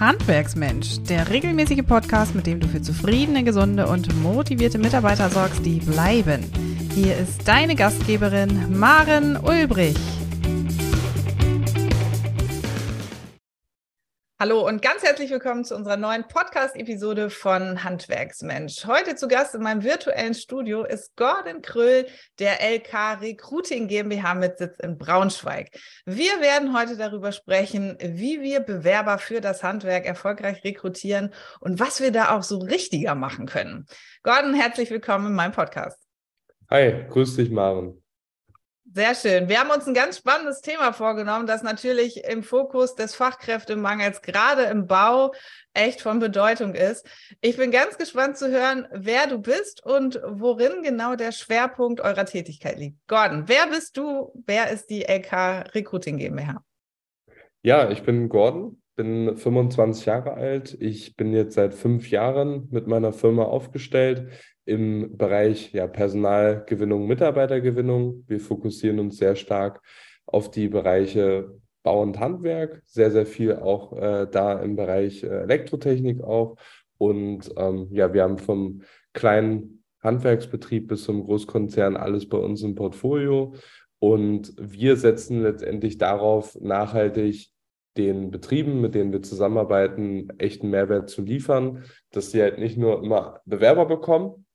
Handwerksmensch, der regelmäßige Podcast, mit dem du für zufriedene, gesunde und motivierte Mitarbeiter sorgst, die bleiben. Hier ist deine Gastgeberin Maren Ulbrich. Hallo und ganz herzlich willkommen zu unserer neuen Podcast-Episode von Handwerksmensch. Heute zu Gast in meinem virtuellen Studio ist Gordon Kröll der LK Recruiting GmbH mit Sitz in Braunschweig. Wir werden heute darüber sprechen, wie wir Bewerber für das Handwerk erfolgreich rekrutieren und was wir da auch so richtiger machen können. Gordon, herzlich willkommen in meinem Podcast. Hi, grüß dich, Maren. Sehr schön. Wir haben uns ein ganz spannendes Thema vorgenommen, das natürlich im Fokus des Fachkräftemangels gerade im Bau echt von Bedeutung ist. Ich bin ganz gespannt zu hören, wer du bist und worin genau der Schwerpunkt eurer Tätigkeit liegt. Gordon, wer bist du? Wer ist die LK Recruiting GmbH? Ja, ich bin Gordon, bin 25 Jahre alt. Ich bin jetzt seit fünf Jahren mit meiner Firma aufgestellt im Bereich ja, Personalgewinnung, Mitarbeitergewinnung. Wir fokussieren uns sehr stark auf die Bereiche Bau und Handwerk, sehr, sehr viel auch äh, da im Bereich äh, Elektrotechnik auch. Und ähm, ja, wir haben vom kleinen Handwerksbetrieb bis zum Großkonzern alles bei uns im Portfolio. Und wir setzen letztendlich darauf, nachhaltig den Betrieben, mit denen wir zusammenarbeiten, echten Mehrwert zu liefern, dass sie halt nicht nur immer Bewerber bekommen,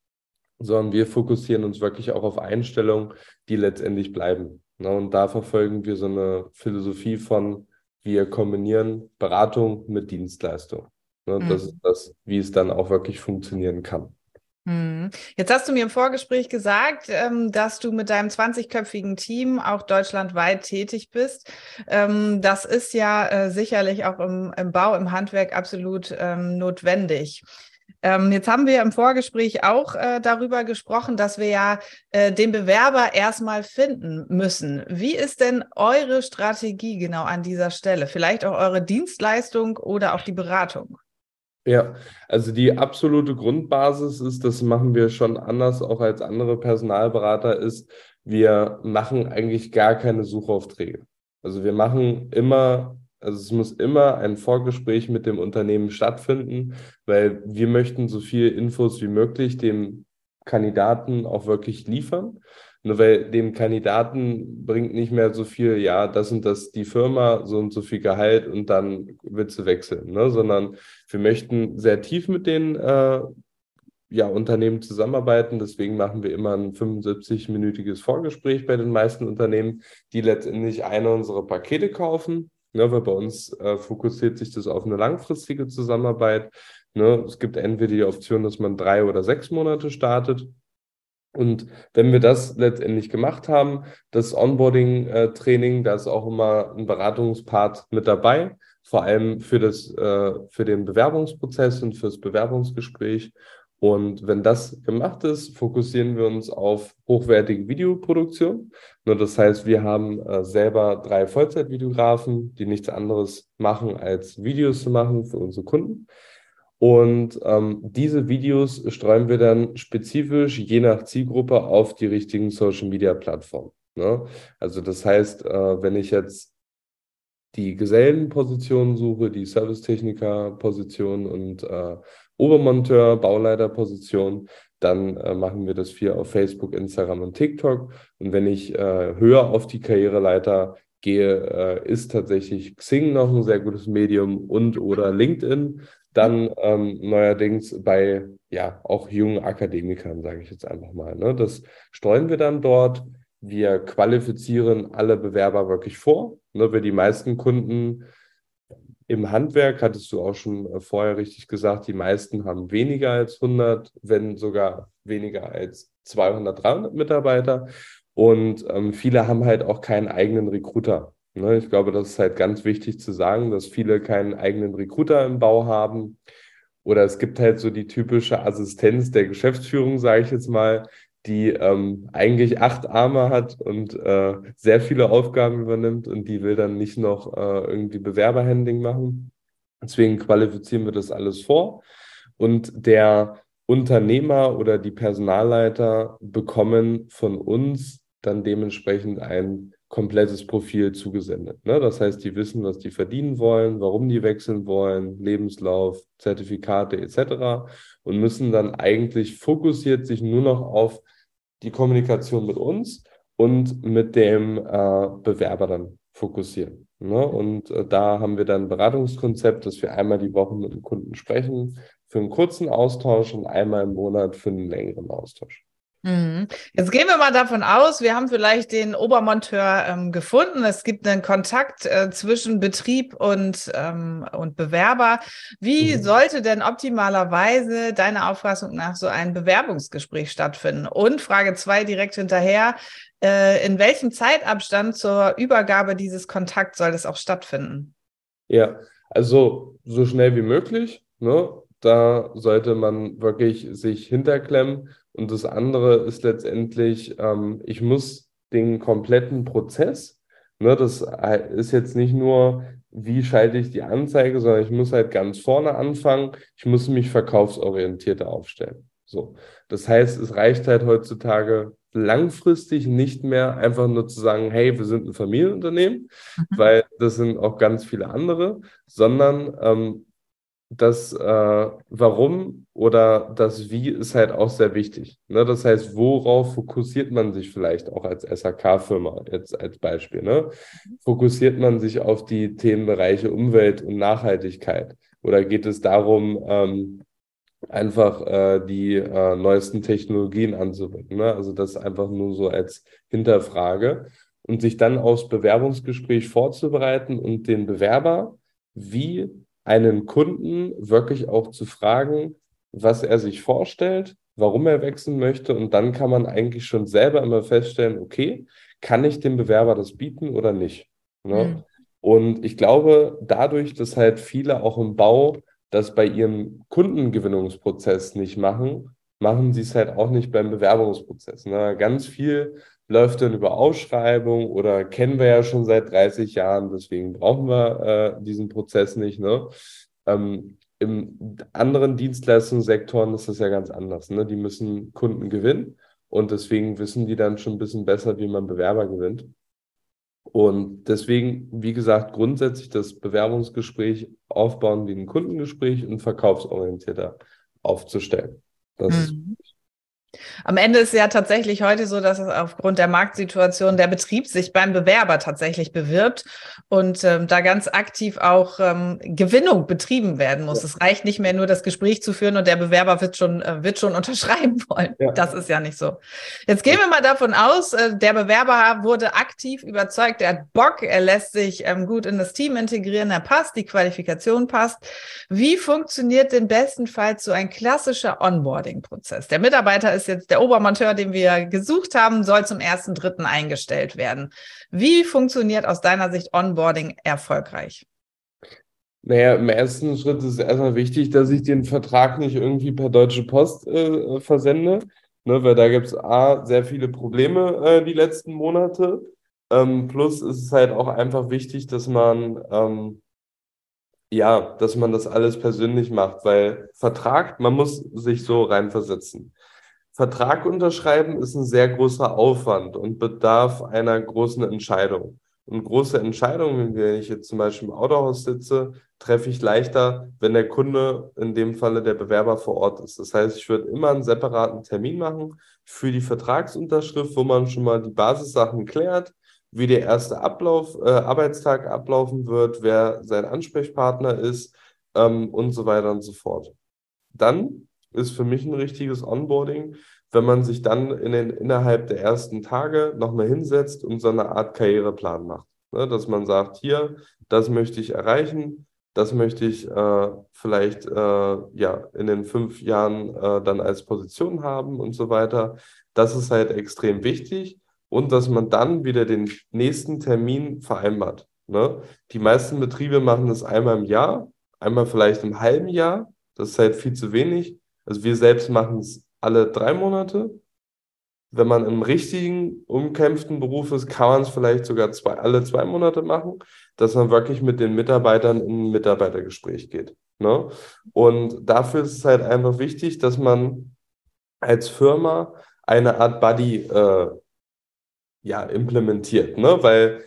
sondern wir fokussieren uns wirklich auch auf Einstellungen, die letztendlich bleiben. Ne, und da verfolgen wir so eine Philosophie von, wir kombinieren Beratung mit Dienstleistung. Ne, das mhm. ist das, wie es dann auch wirklich funktionieren kann. Mhm. Jetzt hast du mir im Vorgespräch gesagt, ähm, dass du mit deinem 20-köpfigen Team auch deutschlandweit tätig bist. Ähm, das ist ja äh, sicherlich auch im, Bau, im Handwerk absolut ähm, notwendig. Ähm, jetzt haben wir im Vorgespräch auch äh, darüber gesprochen, dass wir ja äh, den Bewerber erstmal finden müssen. Wie ist denn eure Strategie genau an dieser Stelle? Vielleicht auch eure Dienstleistung oder auch die Beratung? Ja, also die absolute Grundbasis ist, das machen wir schon anders auch als andere Personalberater, ist, wir machen eigentlich gar keine Suchaufträge. Also wir machen immer also es muss immer ein Vorgespräch mit dem Unternehmen stattfinden, weil wir möchten so viel Infos wie möglich dem Kandidaten auch wirklich liefern. Nur weil dem Kandidaten bringt nicht mehr so viel, ja, das und das die Firma, so und so viel Gehalt und dann willst du wechseln, ne? sondern wir möchten sehr tief mit den äh, ja, Unternehmen zusammenarbeiten. Deswegen machen wir immer ein 75-minütiges Vorgespräch bei den meisten Unternehmen, die letztendlich eine unserer Pakete kaufen Ne, weil bei uns äh, fokussiert sich das auf eine langfristige Zusammenarbeit. Ne? Es gibt entweder die Option, dass man drei oder sechs Monate startet. Und wenn wir das letztendlich gemacht haben, das Onboarding-Training, äh, da ist auch immer ein Beratungspart mit dabei, vor allem für, das, äh, für den Bewerbungsprozess und fürs Bewerbungsgespräch. Und wenn das gemacht ist, fokussieren wir uns auf hochwertige Videoproduktion. Das heißt, wir haben äh, selber drei Vollzeitvideografen, die nichts anderes machen, als Videos zu machen für unsere Kunden. Und ähm, diese Videos streuen wir dann spezifisch je nach Zielgruppe auf die richtigen Social Media Plattformen. Ne? Also das heißt, äh, wenn ich jetzt die Gesellenposition suche, die Servicetechniker-Position und äh, Obermonteur, Bauleiterposition, dann äh, machen wir das viel auf Facebook, Instagram und TikTok. Und wenn ich äh, höher auf die Karriereleiter gehe, äh, ist tatsächlich Xing noch ein sehr gutes Medium und oder LinkedIn. Dann ähm, neuerdings bei ja auch jungen Akademikern, sage ich jetzt einfach mal. Ne? Das streuen wir dann dort. Wir qualifizieren alle Bewerber wirklich vor, ne, weil die meisten Kunden im Handwerk, hattest du auch schon äh, vorher richtig gesagt, die meisten haben weniger als 100, wenn sogar weniger als 200, 300 Mitarbeiter. Und ähm, viele haben halt auch keinen eigenen Recruiter. Ne? Ich glaube, das ist halt ganz wichtig zu sagen, dass viele keinen eigenen Recruiter im Bau haben. Oder es gibt halt so die typische Assistenz der Geschäftsführung, sage ich jetzt mal, die ähm, eigentlich acht Arme hat und äh, sehr viele Aufgaben übernimmt und die will dann nicht noch äh, irgendwie Bewerberhandling machen. Deswegen qualifizieren wir das alles vor und der Unternehmer oder die Personalleiter bekommen von uns dann dementsprechend ein komplettes Profil zugesendet. Ne? Das heißt, die wissen, was die verdienen wollen, warum die wechseln wollen, Lebenslauf, Zertifikate etc. und müssen dann eigentlich fokussiert sich nur noch auf die Kommunikation mit uns und mit dem äh, Bewerber dann fokussieren. Ne? Und äh, da haben wir dann ein Beratungskonzept, dass wir einmal die Woche mit dem Kunden sprechen für einen kurzen Austausch und einmal im Monat für einen längeren Austausch. Mhm. Jetzt gehen wir mal davon aus, wir haben vielleicht den Obermonteur ähm, gefunden. Es gibt einen Kontakt äh, zwischen Betrieb und, ähm, und Bewerber. Wie mhm. sollte denn optimalerweise deiner Auffassung nach so ein Bewerbungsgespräch stattfinden? Und Frage zwei direkt hinterher, äh, in welchem Zeitabstand zur Übergabe dieses Kontakts soll das auch stattfinden? Ja, also so schnell wie möglich. Ne? Da sollte man wirklich sich hinterklemmen und das andere ist letztendlich, ähm, ich muss den kompletten Prozess, ne, das ist jetzt nicht nur, wie schalte ich die Anzeige, sondern ich muss halt ganz vorne anfangen. Ich muss mich verkaufsorientierter aufstellen. So. Das heißt, es reicht halt heutzutage langfristig nicht mehr einfach nur zu sagen, hey, wir sind ein Familienunternehmen, mhm. weil das sind auch ganz viele andere, sondern ähm, das äh, Warum oder das Wie ist halt auch sehr wichtig. Ne? Das heißt, worauf fokussiert man sich vielleicht auch als SAK-Firma, jetzt als Beispiel? Ne? Fokussiert man sich auf die Themenbereiche Umwelt und Nachhaltigkeit? Oder geht es darum, ähm, einfach äh, die äh, neuesten Technologien anzuwenden? Ne? Also das einfach nur so als Hinterfrage und sich dann aufs Bewerbungsgespräch vorzubereiten und den Bewerber wie einen Kunden wirklich auch zu fragen, was er sich vorstellt, warum er wechseln möchte. Und dann kann man eigentlich schon selber immer feststellen, okay, kann ich dem Bewerber das bieten oder nicht? Ne? Mhm. Und ich glaube, dadurch, dass halt viele auch im Bau das bei ihrem Kundengewinnungsprozess nicht machen, machen sie es halt auch nicht beim Bewerbungsprozess. Ne? Ganz viel läuft dann über Ausschreibung oder kennen wir ja schon seit 30 Jahren, deswegen brauchen wir äh, diesen Prozess nicht. Ne? Ähm, Im anderen Dienstleistungssektoren ist das ja ganz anders. Ne? Die müssen Kunden gewinnen und deswegen wissen die dann schon ein bisschen besser, wie man Bewerber gewinnt. Und deswegen, wie gesagt, grundsätzlich das Bewerbungsgespräch aufbauen wie ein Kundengespräch und verkaufsorientierter aufzustellen. Das mhm. ist am Ende ist ja tatsächlich heute so, dass es aufgrund der Marktsituation der Betrieb sich beim Bewerber tatsächlich bewirbt und ähm, da ganz aktiv auch ähm, Gewinnung betrieben werden muss. Ja. Es reicht nicht mehr nur das Gespräch zu führen und der Bewerber wird schon, äh, wird schon unterschreiben wollen. Ja. Das ist ja nicht so. Jetzt gehen wir mal davon aus, äh, der Bewerber wurde aktiv überzeugt, er hat Bock, er lässt sich ähm, gut in das Team integrieren, er passt, die Qualifikation passt. Wie funktioniert denn bestenfalls so ein klassischer Onboarding-Prozess? Der Mitarbeiter ist ist jetzt der Obermonteur, den wir gesucht haben, soll zum ersten Dritten eingestellt werden. Wie funktioniert aus deiner Sicht Onboarding erfolgreich? Naja, im ersten Schritt ist es erstmal wichtig, dass ich den Vertrag nicht irgendwie per Deutsche Post äh, versende, ne, weil da gibt es A, sehr viele Probleme äh, die letzten Monate. Ähm, plus ist es halt auch einfach wichtig, dass man ähm, ja, dass man das alles persönlich macht, weil Vertrag, man muss sich so reinversetzen. Vertrag unterschreiben ist ein sehr großer Aufwand und bedarf einer großen Entscheidung. Und große Entscheidungen, wenn ich jetzt zum Beispiel im Autohaus sitze, treffe ich leichter, wenn der Kunde, in dem Falle der Bewerber vor Ort ist. Das heißt, ich würde immer einen separaten Termin machen für die Vertragsunterschrift, wo man schon mal die Basissachen klärt, wie der erste Ablauf, äh, Arbeitstag ablaufen wird, wer sein Ansprechpartner ist ähm, und so weiter und so fort. Dann ist für mich ein richtiges Onboarding, wenn man sich dann in den, innerhalb der ersten Tage nochmal hinsetzt und so eine Art Karriereplan macht. Ne? Dass man sagt, hier, das möchte ich erreichen, das möchte ich äh, vielleicht äh, ja, in den fünf Jahren äh, dann als Position haben und so weiter. Das ist halt extrem wichtig und dass man dann wieder den nächsten Termin vereinbart. Ne? Die meisten Betriebe machen das einmal im Jahr, einmal vielleicht im halben Jahr. Das ist halt viel zu wenig. Also wir selbst machen es alle drei Monate. Wenn man im richtigen, umkämpften Beruf ist, kann man es vielleicht sogar zwei, alle zwei Monate machen, dass man wirklich mit den Mitarbeitern in ein Mitarbeitergespräch geht. Ne? Und dafür ist es halt einfach wichtig, dass man als Firma eine Art Buddy äh, ja, implementiert, ne? Weil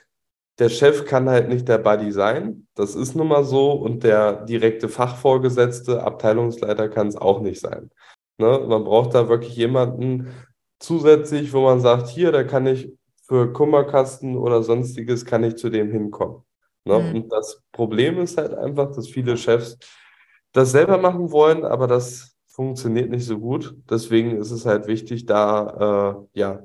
der Chef kann halt nicht der Buddy sein. Das ist nun mal so. Und der direkte Fachvorgesetzte, Abteilungsleiter kann es auch nicht sein. Ne? Man braucht da wirklich jemanden zusätzlich, wo man sagt, hier, da kann ich für Kummerkasten oder sonstiges, kann ich zu dem hinkommen. Ne? Mhm. Und das Problem ist halt einfach, dass viele Chefs das selber machen wollen, aber das funktioniert nicht so gut. Deswegen ist es halt wichtig, da äh, ja,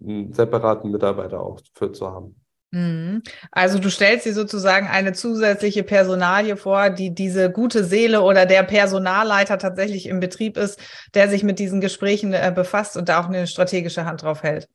einen separaten Mitarbeiter auch für zu haben. Mhm. Also du stellst dir sozusagen eine zusätzliche Personalie vor, die diese gute Seele oder der Personalleiter tatsächlich im Betrieb ist, der sich mit diesen Gesprächen äh, befasst und da auch eine strategische Hand drauf hält.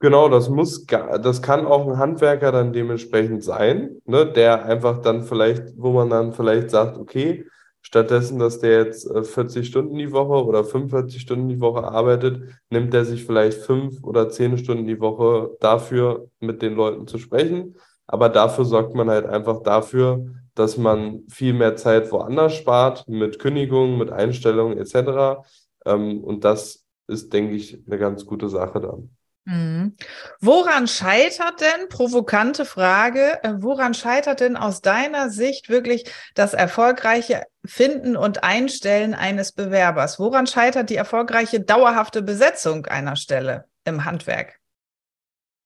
Genau, das muss, das kann auch ein Handwerker dann dementsprechend sein, ne, der einfach dann vielleicht, wo man dann vielleicht sagt, okay, stattdessen, dass der jetzt 40 äh, Stunden die Woche oder 45 Stunden die Woche arbeitet, nimmt er sich vielleicht fünf oder zehn Stunden die Woche dafür, mit den Leuten zu sprechen. Aber dafür sorgt man halt einfach dafür, dass man viel mehr Zeit woanders spart, mit Kündigungen, mit Einstellungen etc. Ähm, und das ist, denke ich, eine ganz gute Sache dann. Mhm. Woran scheitert denn, provokante Frage, äh, woran scheitert denn aus deiner Sicht wirklich das erfolgreiche Finden und Einstellen eines Bewerbers? Woran scheitert die erfolgreiche dauerhafte Besetzung einer Stelle im Handwerk?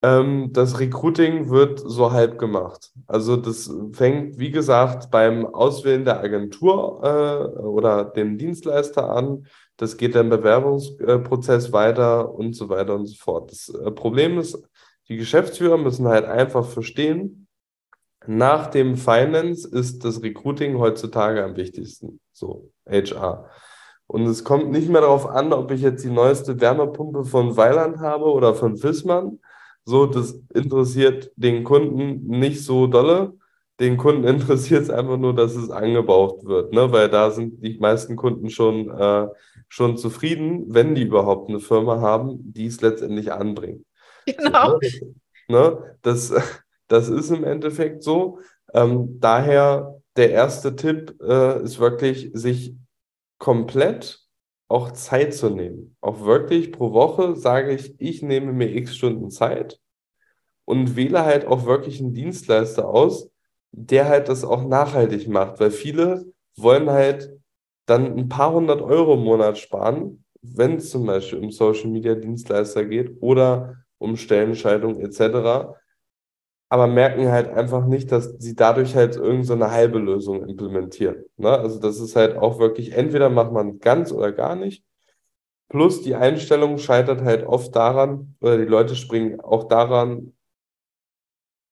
Ähm, das Recruiting wird so halb gemacht. Also das fängt, wie gesagt, beim Auswählen der Agentur äh, oder dem Dienstleister an das geht der Bewerbungsprozess weiter und so weiter und so fort. Das äh, Problem ist, die Geschäftsführer müssen halt einfach verstehen, nach dem Finance ist das Recruiting heutzutage am wichtigsten. So, HR. Und es kommt nicht mehr darauf an, ob ich jetzt die neueste Wärmepumpe von Weiland habe oder von Fissmann. So, das interessiert den Kunden nicht so dolle. Den Kunden interessiert es einfach nur, dass es angebaut wird, ne? weil da sind die meisten Kunden schon äh, schon zufrieden, wenn die überhaupt eine Firma haben, die es letztendlich anbringt. Genau. So, ne? Das, das ist im Endeffekt so. Ähm, daher der erste Tipp äh, ist wirklich, sich komplett auch Zeit zu nehmen. Auch wirklich pro Woche sage ich, ich nehme mir x Stunden Zeit und wähle halt auch wirklich einen Dienstleister aus, der halt das auch nachhaltig macht, weil viele wollen halt dann ein paar hundert Euro im Monat sparen, wenn es zum Beispiel um Social Media Dienstleister geht oder um Stellenscheidung etc. Aber merken halt einfach nicht, dass sie dadurch halt irgendeine so halbe Lösung implementieren. Ne? Also das ist halt auch wirklich, entweder macht man ganz oder gar nicht. Plus die Einstellung scheitert halt oft daran, oder die Leute springen auch daran,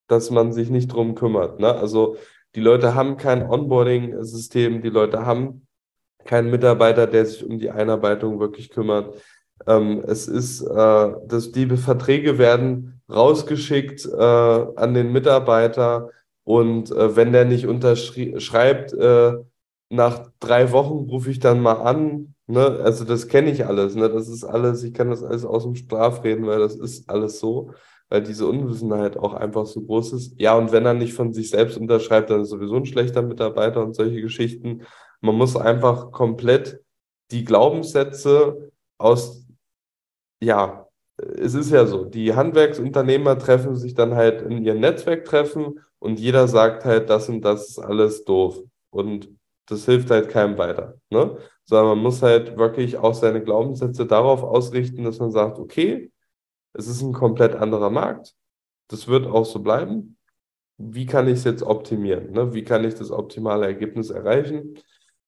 dass man sich nicht drum kümmert. Ne? Also die Leute haben kein Onboarding-System, die Leute haben kein Mitarbeiter, der sich um die Einarbeitung wirklich kümmert. Ähm, es ist, äh, dass die Verträge werden rausgeschickt äh, an den Mitarbeiter und äh, wenn der nicht unterschreibt, äh, nach drei Wochen rufe ich dann mal an. Ne? Also das kenne ich alles. Ne? Das ist alles, ich kann das alles aus dem Strafreden, weil das ist alles so, weil diese Unwissenheit auch einfach so groß ist. Ja, und wenn er nicht von sich selbst unterschreibt, dann ist sowieso ein schlechter Mitarbeiter und solche Geschichten. Man muss einfach komplett die Glaubenssätze aus, ja, es ist ja so, die Handwerksunternehmer treffen sich dann halt in ihren Netzwerktreffen und jeder sagt halt, das und das ist alles doof. Und das hilft halt keinem weiter. Ne? Sondern man muss halt wirklich auch seine Glaubenssätze darauf ausrichten, dass man sagt, okay, es ist ein komplett anderer Markt. Das wird auch so bleiben. Wie kann ich es jetzt optimieren? Ne? Wie kann ich das optimale Ergebnis erreichen?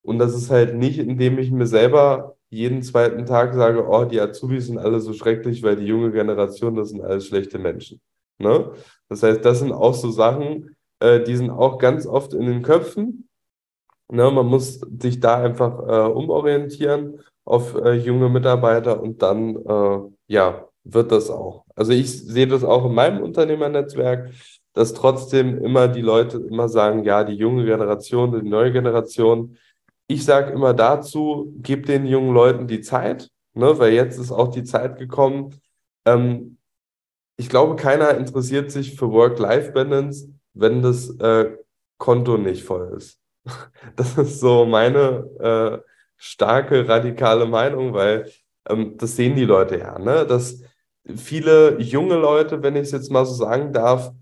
Und das ist halt nicht, indem ich mir selber jeden zweiten Tag sage, oh, die Azubis sind alle so schrecklich, weil die junge Generation, das sind alles schlechte Menschen. Ne? Das heißt, das sind auch so Sachen, äh, die sind auch ganz oft in den Köpfen. Ne? Man muss sich da einfach äh, umorientieren auf äh, junge Mitarbeiter und dann, äh, ja, wird das auch. Also ich sehe das auch in meinem Unternehmernetzwerk, dass trotzdem immer die Leute immer sagen, ja, die junge Generation, die neue Generation, ich sage immer dazu, gib den jungen Leuten die Zeit, ne, weil jetzt ist auch die Zeit gekommen. Ähm, ich glaube, keiner interessiert sich für Work-Life-Balance, wenn das äh, Konto nicht voll ist. Das ist so meine äh, starke, radikale Meinung, weil ähm, das sehen die Leute ja, ne? dass viele junge Leute, wenn ich es jetzt mal so sagen darf,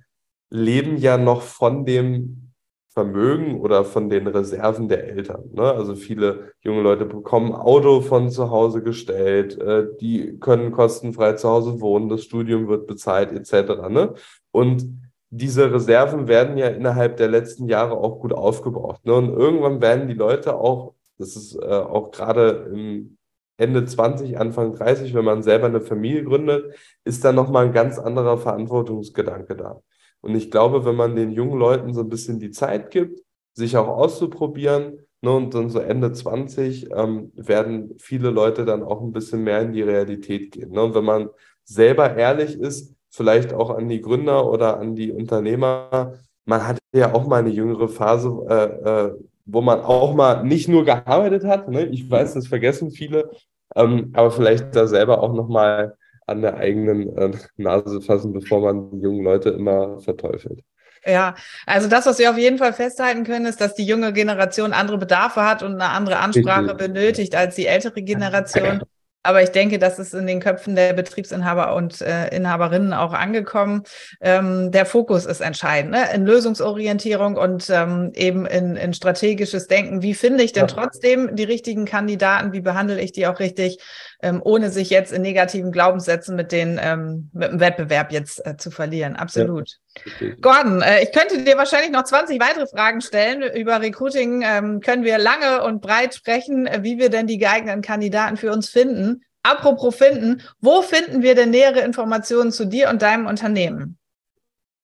leben ja noch von dem Vermögen oder von den Reserven der Eltern. Ne? Also viele junge Leute bekommen Auto von zu Hause gestellt, äh, die können kostenfrei zu Hause wohnen, das Studium wird bezahlt etc. Ne? Und diese Reserven werden ja innerhalb der letzten Jahre auch gut aufgebraucht. Ne? Und irgendwann werden die Leute auch, das ist äh, auch gerade im Ende 20, Anfang 30, wenn man selber eine Familie gründet, ist da nochmal ein ganz anderer Verantwortungsgedanke da. Und ich glaube, wenn man den jungen Leuten so ein bisschen die Zeit gibt, sich auch auszuprobieren, ne, und dann so Ende 20 ähm, werden viele Leute dann auch ein bisschen mehr in die Realität gehen. Ne? Und wenn man selber ehrlich ist, vielleicht auch an die Gründer oder an die Unternehmer, man hatte ja auch mal eine jüngere Phase, äh, äh, wo man auch mal nicht nur gearbeitet hat. Ne? Ich weiß, das vergessen viele, ähm, aber vielleicht da selber auch nochmal an der eigenen äh, Nase fassen, bevor man die jungen Leute immer verteufelt. Ja, also das, was wir auf jeden Fall festhalten können, ist, dass die junge Generation andere Bedarfe hat und eine andere Ansprache benötigt als die ältere Generation. Aber ich denke, das ist in den Köpfen der Betriebsinhaber und äh, Inhaberinnen auch angekommen. Ähm, der Fokus ist entscheidend, ne? in Lösungsorientierung und ähm, eben in, in strategisches Denken. Wie finde ich denn ja. trotzdem die richtigen Kandidaten? Wie behandle ich die auch richtig, ähm, ohne sich jetzt in negativen Glaubenssätzen mit, den, ähm, mit dem Wettbewerb jetzt äh, zu verlieren? Absolut. Ja. Gordon, äh, ich könnte dir wahrscheinlich noch 20 weitere Fragen stellen. Über Recruiting ähm, können wir lange und breit sprechen, äh, wie wir denn die geeigneten Kandidaten für uns finden. Apropos finden, wo finden wir denn nähere Informationen zu dir und deinem Unternehmen?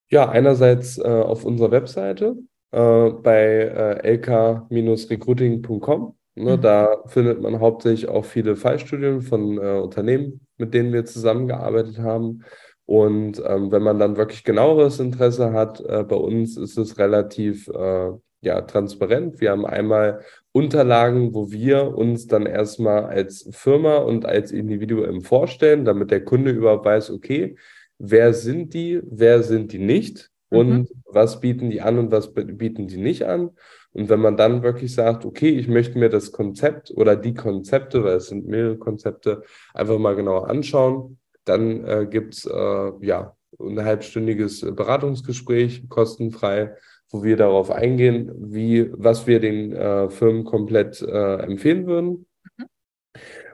Ja, einerseits äh, auf unserer Webseite äh, bei äh, lk-recruiting.com. Ne, mhm. Da findet man hauptsächlich auch viele Fallstudien von äh, Unternehmen, mit denen wir zusammengearbeitet haben. Und ähm, wenn man dann wirklich genaueres Interesse hat, äh, bei uns ist es relativ äh, ja, transparent. Wir haben einmal Unterlagen, wo wir uns dann erstmal als Firma und als Individuum vorstellen, damit der Kunde überhaupt weiß, okay, wer sind die, wer sind die nicht und mhm. was bieten die an und was bieten die nicht an. Und wenn man dann wirklich sagt, okay, ich möchte mir das Konzept oder die Konzepte, weil es sind mehrere Konzepte, einfach mal genauer anschauen, dann äh, gibt es äh, ja ein halbstündiges Beratungsgespräch, kostenfrei wo wir darauf eingehen, wie, was wir den äh, Firmen komplett äh, empfehlen würden. Mhm.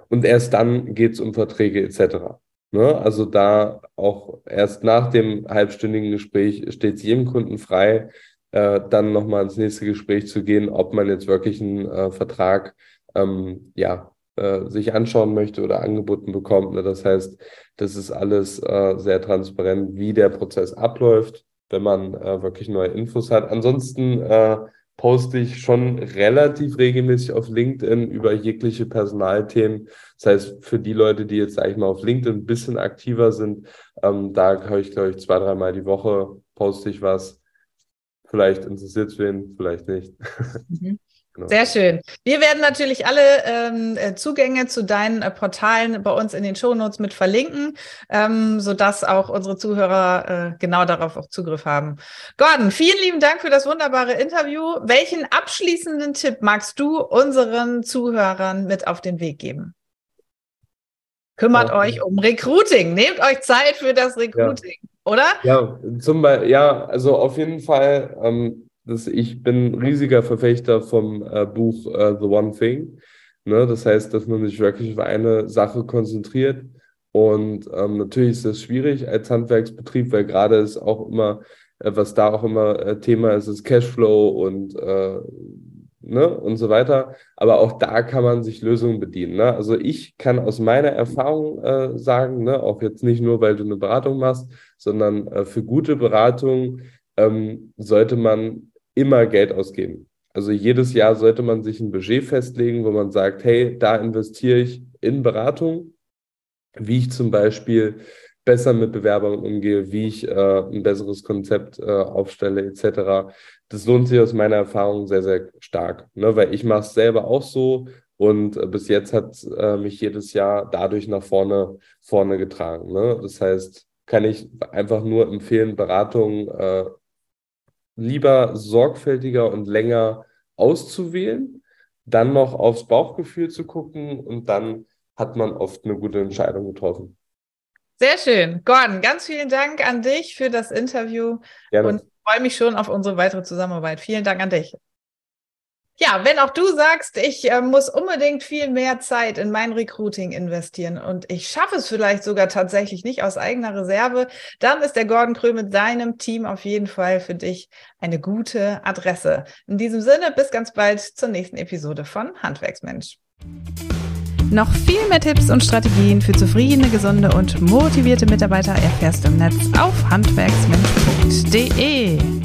Und erst dann geht es um Verträge etc. Ne? Also da auch erst nach dem halbstündigen Gespräch steht es jedem Kunden frei, äh, dann nochmal ins nächste Gespräch zu gehen, ob man jetzt wirklich einen äh, Vertrag ähm, ja, äh, sich anschauen möchte oder angeboten bekommt. Ne? Das heißt, das ist alles äh, sehr transparent, wie der Prozess abläuft wenn man äh, wirklich neue Infos hat. Ansonsten äh, poste ich schon relativ regelmäßig auf LinkedIn über jegliche Personalthemen. Das heißt, für die Leute, die jetzt, sage ich mal, auf LinkedIn ein bisschen aktiver sind, ähm, da habe ich, glaube ich, zwei, dreimal die Woche poste ich was. Vielleicht interessiert es wen, vielleicht nicht. Mhm. Genau. Sehr schön. Wir werden natürlich alle ähm, äh, Zugänge zu deinen äh, Portalen bei uns in den Shownotes mit verlinken, ähm, sodass auch unsere Zuhörer äh, genau darauf auch Zugriff haben. Gordon, vielen lieben Dank für das wunderbare Interview. Welchen abschließenden Tipp magst du unseren Zuhörern mit auf den Weg geben? Kümmert okay. euch um Recruiting. Nehmt euch Zeit für das Recruiting, ja. Oder? Ja, zum Beispiel, ja, also auf jeden Fall. Ähm, das, ich bin riesiger Verfechter vom äh, Buch äh, The One Thing. Ne? Das heißt, dass man sich wirklich auf eine Sache konzentriert. Und ähm, natürlich ist das schwierig als Handwerksbetrieb, weil gerade ist auch immer, äh, was da auch immer äh, Thema ist, ist Cashflow und, äh, ne? und so weiter. Aber auch da kann man sich Lösungen bedienen. Ne? Also ich kann aus meiner Erfahrung äh, sagen, ne? auch jetzt nicht nur, weil du eine Beratung machst, sondern für gute Beratung ähm, sollte man immer Geld ausgeben. Also jedes Jahr sollte man sich ein Budget festlegen, wo man sagt, hey, da investiere ich in Beratung, wie ich zum Beispiel besser mit Bewerbern umgehe, wie ich äh, ein besseres Konzept äh, aufstelle, etc. Das lohnt sich aus meiner Erfahrung sehr, sehr stark, ne? weil ich mache es selber auch so und äh, bis jetzt hat äh, mich jedes Jahr dadurch nach vorne, vorne getragen. Ne? Das heißt, kann ich einfach nur empfehlen, Beratung äh, lieber sorgfältiger und länger auszuwählen, dann noch aufs Bauchgefühl zu gucken und dann hat man oft eine gute Entscheidung getroffen. Sehr schön. Gordon, ganz vielen Dank an dich für das Interview Gerne. und freue mich schon auf unsere weitere Zusammenarbeit. Vielen Dank an dich. Ja, wenn auch du sagst, ich äh, muss unbedingt viel mehr Zeit in mein Recruiting investieren und ich schaffe es vielleicht sogar tatsächlich nicht aus eigener Reserve, dann ist der Gordon Krö mit seinem Team auf jeden Fall für dich eine gute Adresse. In diesem Sinne, bis ganz bald zur nächsten Episode von Handwerksmensch. Noch viel mehr Tipps und Strategien für zufriedene, gesunde und motivierte Mitarbeiter erfährst du im Netz auf handwerksmensch.de.